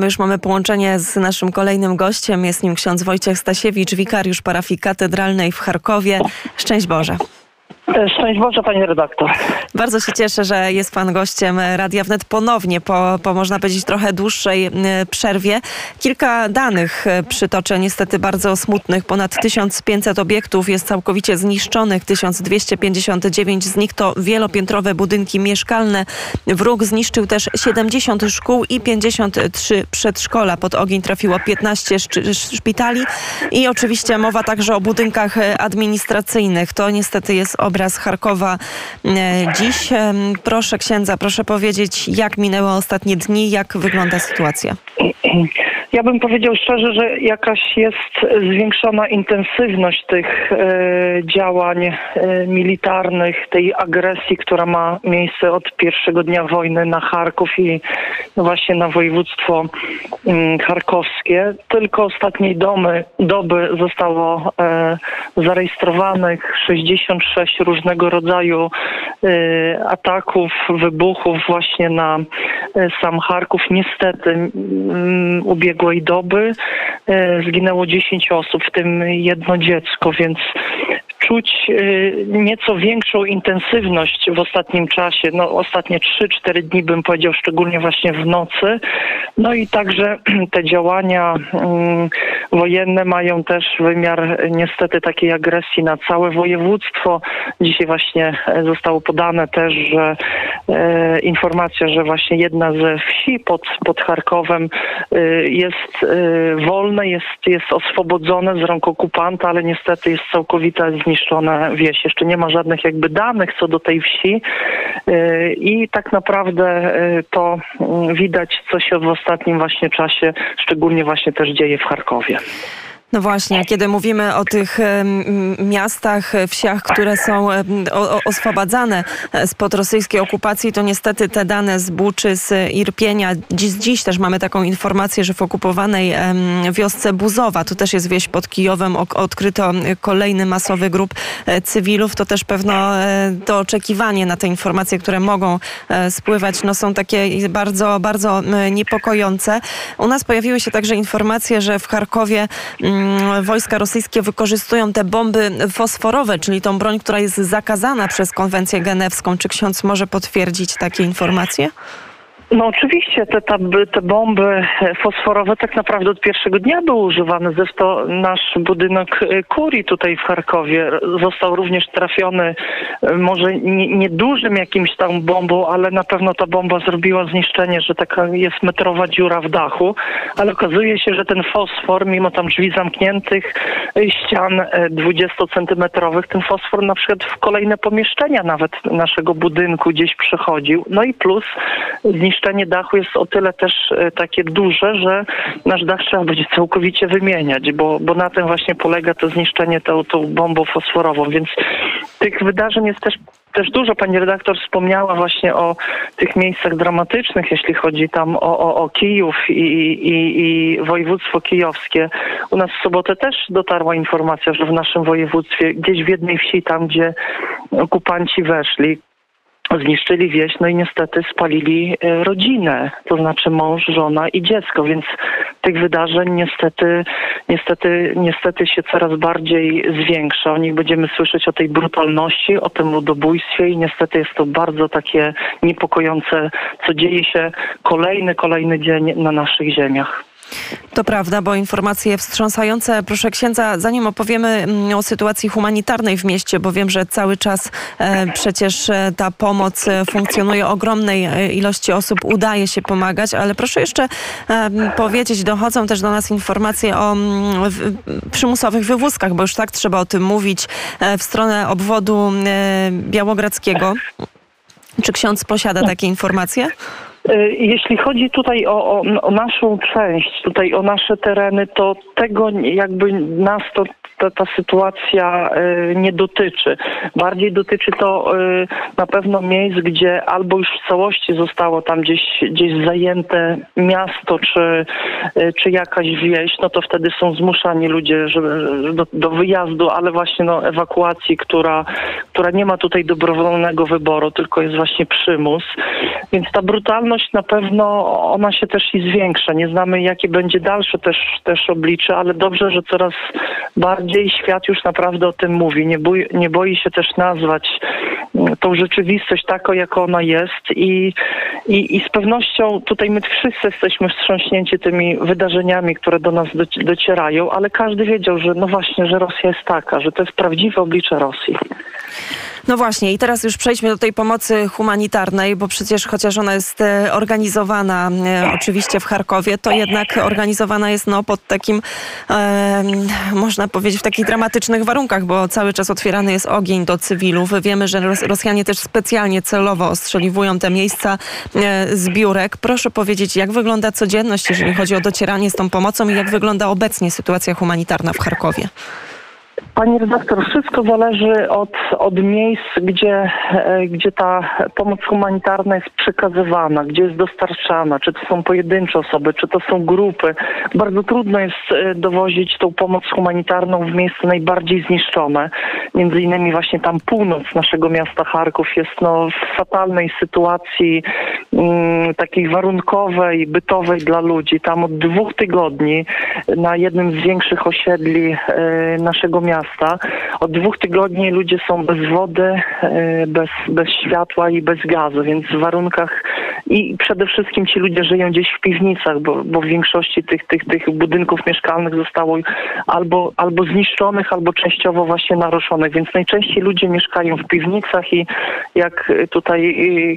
My już mamy połączenie z naszym kolejnym gościem. Jest nim ksiądz Wojciech Stasiewicz, wikariusz parafii katedralnej w Charkowie. Szczęść Boże. Szczęść Boże, panie redaktor. Bardzo się cieszę, że jest pan gościem Radia Wnet ponownie po, po można powiedzieć trochę dłuższej e, przerwie. Kilka danych e, przytoczę, niestety bardzo smutnych. Ponad 1500 obiektów jest całkowicie zniszczonych, 1259 z nich to wielopiętrowe budynki mieszkalne. Wróg zniszczył też 70 szkół i 53 przedszkola. Pod ogień trafiło 15 szpitali i oczywiście mowa także o budynkach e, administracyjnych. To niestety jest obraz z Charkowa e, dziś. Proszę księdza, proszę powiedzieć, jak minęły ostatnie dni, jak wygląda sytuacja? Ja bym powiedział szczerze, że jakaś jest zwiększona intensywność tych e, działań e, militarnych, tej agresji, która ma miejsce od pierwszego dnia wojny na Charków i no właśnie na województwo mm, charkowskie. Tylko ostatniej domy, doby zostało e, zarejestrowanych 66 różnego rodzaju ataków, wybuchów właśnie na sam Charków. Niestety mm, ubiegłej doby e, zginęło 10 osób, w tym jedno dziecko, więc czuć y, nieco większą intensywność w ostatnim czasie, no ostatnie 3-4 dni bym powiedział, szczególnie właśnie w nocy. No i także te działania mm, wojenne mają też wymiar niestety takiej agresji na całe województwo. Dzisiaj właśnie e, zostało podane też, że e, informacja, że właśnie jedna ze wsi pod, pod Charkowem e, jest e, wolne, jest, jest oswobodzone z rąk okupanta, ale niestety jest całkowita zniszczona zniszczone wieś. Jeszcze nie ma żadnych jakby danych co do tej wsi y, i tak naprawdę y, to mm, widać, co się w ostatnim właśnie czasie, szczególnie właśnie też dzieje w Charkowie. No właśnie, kiedy mówimy o tych miastach, wsiach, które są oswobadzane spod rosyjskiej okupacji, to niestety te dane z Buczy, z Irpienia, dziś, dziś też mamy taką informację, że w okupowanej wiosce Buzowa, tu też jest wieś pod Kijowem, odkryto kolejny masowy grup e, cywilów. To też pewno e, to oczekiwanie na te informacje, które mogą e, spływać, no są takie bardzo, bardzo niepokojące. U nas pojawiły się także informacje, że w Charkowie wojska rosyjskie wykorzystują te bomby fosforowe, czyli tą broń, która jest zakazana przez konwencję genewską. Czy ksiądz może potwierdzić takie informacje? No oczywiście te, te bomby fosforowe tak naprawdę od pierwszego dnia były używane. Zresztą nasz budynek e, kurii tutaj w Charkowie został również trafiony e, może niedużym nie jakimś tam bombą, ale na pewno ta bomba zrobiła zniszczenie, że taka jest metrowa dziura w dachu, ale okazuje się, że ten fosfor, mimo tam drzwi zamkniętych, e, ścian 20-centymetrowych, ten fosfor na przykład w kolejne pomieszczenia nawet naszego budynku gdzieś przechodził. No i plus zniszczenie zniszczenie dachu jest o tyle też e, takie duże, że nasz dach trzeba będzie całkowicie wymieniać, bo, bo na tym właśnie polega to zniszczenie tą, tą bombą fosforową, więc tych wydarzeń jest też też dużo pani redaktor wspomniała właśnie o tych miejscach dramatycznych, jeśli chodzi tam o, o, o Kijów i, i, i województwo kijowskie. U nas w sobotę też dotarła informacja, że w naszym województwie, gdzieś w jednej wsi, tam gdzie okupanci weszli, zniszczyli wieś, no i niestety spalili e, rodzinę, to znaczy mąż, żona i dziecko, więc tych wydarzeń niestety, niestety, niestety się coraz bardziej zwiększa. O nich będziemy słyszeć o tej brutalności, o tym ludobójstwie i niestety jest to bardzo takie niepokojące, co dzieje się kolejny, kolejny dzień na naszych ziemiach. To prawda, bo informacje wstrząsające. Proszę księdza, zanim opowiemy mm, o sytuacji humanitarnej w mieście, bo wiem, że cały czas e, przecież e, ta pomoc e, funkcjonuje, ogromnej ilości osób udaje się pomagać, ale proszę jeszcze powiedzieć, dochodzą też do nas informacje o mm, przymusowych wywózkach, bo już tak trzeba o tym mówić, w stronę obwodu białogradzkiego. Czy ksiądz posiada takie informacje? E, jeśli chodzi tutaj o, o, o, naszą część, tutaj o nasze tereny, to tego jakby nas to ta, ta sytuacja y, nie dotyczy. Bardziej dotyczy to y, na pewno miejsc, gdzie albo już w całości zostało tam gdzieś, gdzieś zajęte miasto czy, czy jakaś wieś, no to wtedy są zmuszani ludzie żeby, do, do wyjazdu, ale właśnie no, ewakuacji, która, która nie ma tutaj dobrowolnego wyboru, tylko jest właśnie przymus. Więc ta brutalność na pewno ona się też i zwiększa. Nie znamy, jakie będzie dalsze też, też oblicze, ale dobrze, że coraz bardziej świat już naprawdę o tym mówi. Nie boi, nie boi się też nazwać mm, tą rzeczywistość taką, jaką ona jest i, i, i z pewnością tutaj my wszyscy jesteśmy wstrząśnięci tymi wydarzeniami, które do nas docierają, ale każdy wiedział, że no właśnie, że Rosja jest taka, że to jest prawdziwe oblicze Rosji. No właśnie i teraz już przejdźmy do tej pomocy humanitarnej, bo przecież chociaż ona jest e, organizowana e, oczywiście w Charkowie, to jednak organizowana jest no, pod takim, można powiedzieć, w takich dramatycznych warunkach, bo cały czas otwierany jest ogień do cywilów. Wiemy, że Rosjanie też specjalnie celowo ostrzeliwują te miejsca e, zbiórek. Proszę powiedzieć, jak wygląda codzienność, jeżeli chodzi o docieranie z tą pomocą i jak wygląda obecnie sytuacja humanitarna w Charkowie? Pani redaktor, wszystko zależy od, od miejsc, gdzie, e, gdzie ta pomoc humanitarna jest przekazywana, gdzie jest dostarczana, czy to są pojedyncze osoby, czy to są grupy. Bardzo trudno jest e, dowozić tą pomoc humanitarną w miejsce najbardziej zniszczone. Między innymi właśnie tam północ naszego miasta Charków jest no, w fatalnej sytuacji mm, takiej warunkowej, bytowej dla ludzi. Tam od dwóch tygodni na jednym z większych osiedli e, naszego miasta miasta. Od dwóch tygodni ludzie są bez wody, e, bez, bez światła i bez gazu, więc w warunkach i przede wszystkim ci ludzie żyją gdzieś w piwnicach, bo, bo w większości tych, tych, tych budynków mieszkalnych zostało albo, albo zniszczonych, albo częściowo właśnie naruszonych, więc najczęściej ludzie mieszkają w piwnicach i jak tutaj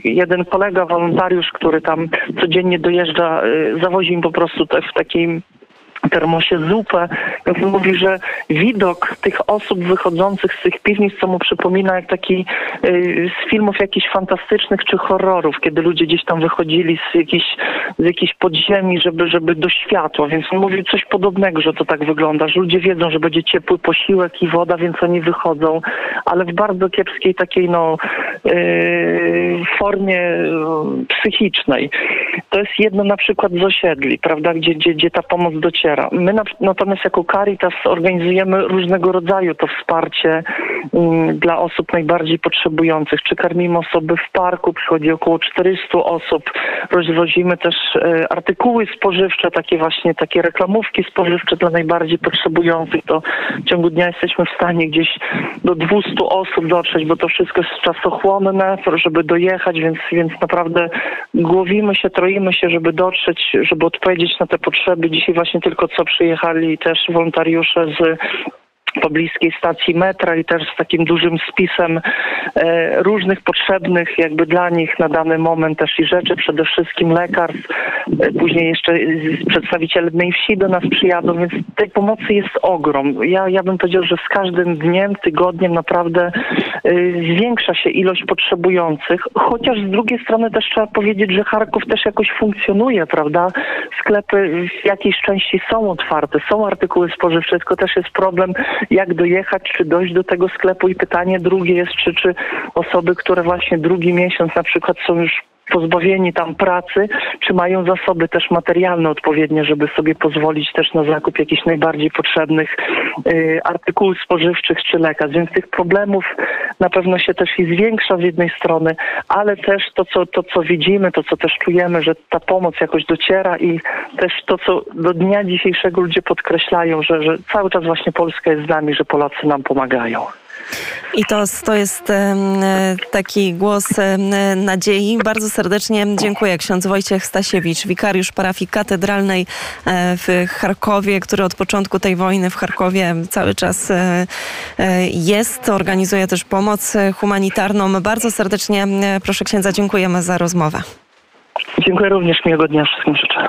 y, jeden kolega, wolontariusz, który tam codziennie dojeżdża, y, zawozi im po prostu w takiej termosie zupę. On mówi, że widok tych osób wychodzących z tych piwnic, co mu przypomina jak taki y, z filmów jakichś fantastycznych czy horrorów, kiedy ludzie gdzieś tam wychodzili z jakiejś, z jakiejś podziemi, żeby, żeby do światła. Więc on mówi coś podobnego, że to tak wygląda, że ludzie wiedzą, że będzie ciepły posiłek i woda, więc oni wychodzą, ale w bardzo kiepskiej takiej no yy, formie yy, psychicznej. To jest jedno na przykład z osiedli, prawda, gdzie, gdzie, gdzie ta pomoc dociera. My na, natomiast jako Caritas organizujemy różnego rodzaju to wsparcie dla osób najbardziej potrzebujących. Czy karmimy osoby w parku, przychodzi około 400 osób. Rozwozimy też e, artykuły spożywcze, takie właśnie takie reklamówki spożywcze dla najbardziej potrzebujących. To w ciągu dnia jesteśmy w stanie gdzieś do 200 osób dotrzeć, bo to wszystko jest czasochłonne, żeby dojechać, więc, więc naprawdę głowimy się, troimy się, żeby dotrzeć, żeby odpowiedzieć na te potrzeby. Dzisiaj właśnie tylko co przyjechali też wolontariusze z pobliskiej stacji metra i też z takim dużym spisem e, różnych potrzebnych jakby dla nich na dany moment też i rzeczy, przede wszystkim lekarstw, e, później jeszcze przedstawiciele jednej wsi do nas przyjadą, więc tej pomocy jest ogrom. Ja, ja bym powiedział, że z każdym dniem, tygodniem naprawdę zwiększa się ilość potrzebujących, chociaż z drugiej strony też trzeba powiedzieć, że Charków też jakoś funkcjonuje, prawda? Sklepy w jakiejś części są otwarte, są artykuły spożywcze, tylko też jest problem jak dojechać, czy dojść do tego sklepu i pytanie drugie jest, czy, czy osoby, które właśnie drugi miesiąc na przykład są już pozbawieni tam pracy, czy mają zasoby też materialne odpowiednie, żeby sobie pozwolić też na zakup jakichś najbardziej potrzebnych y, artykułów spożywczych czy lekarstw. Więc tych problemów na pewno się też i zwiększa z jednej strony, ale też to co, to, co widzimy, to, co też czujemy, że ta pomoc jakoś dociera i też to, co do dnia dzisiejszego ludzie podkreślają, że, że cały czas właśnie Polska jest z nami, że Polacy nam pomagają. I to, to jest taki głos nadziei. Bardzo serdecznie dziękuję ksiądz Wojciech Stasiewicz, wikariusz parafii katedralnej e, w Charkowie, który od początku tej wojny w Charkowie cały czas e, e, jest. Organizuje też pomoc humanitarną. Bardzo serdecznie proszę księdza, dziękujemy za rozmowę. Dziękuję również, miłego dnia wszystkim życzę.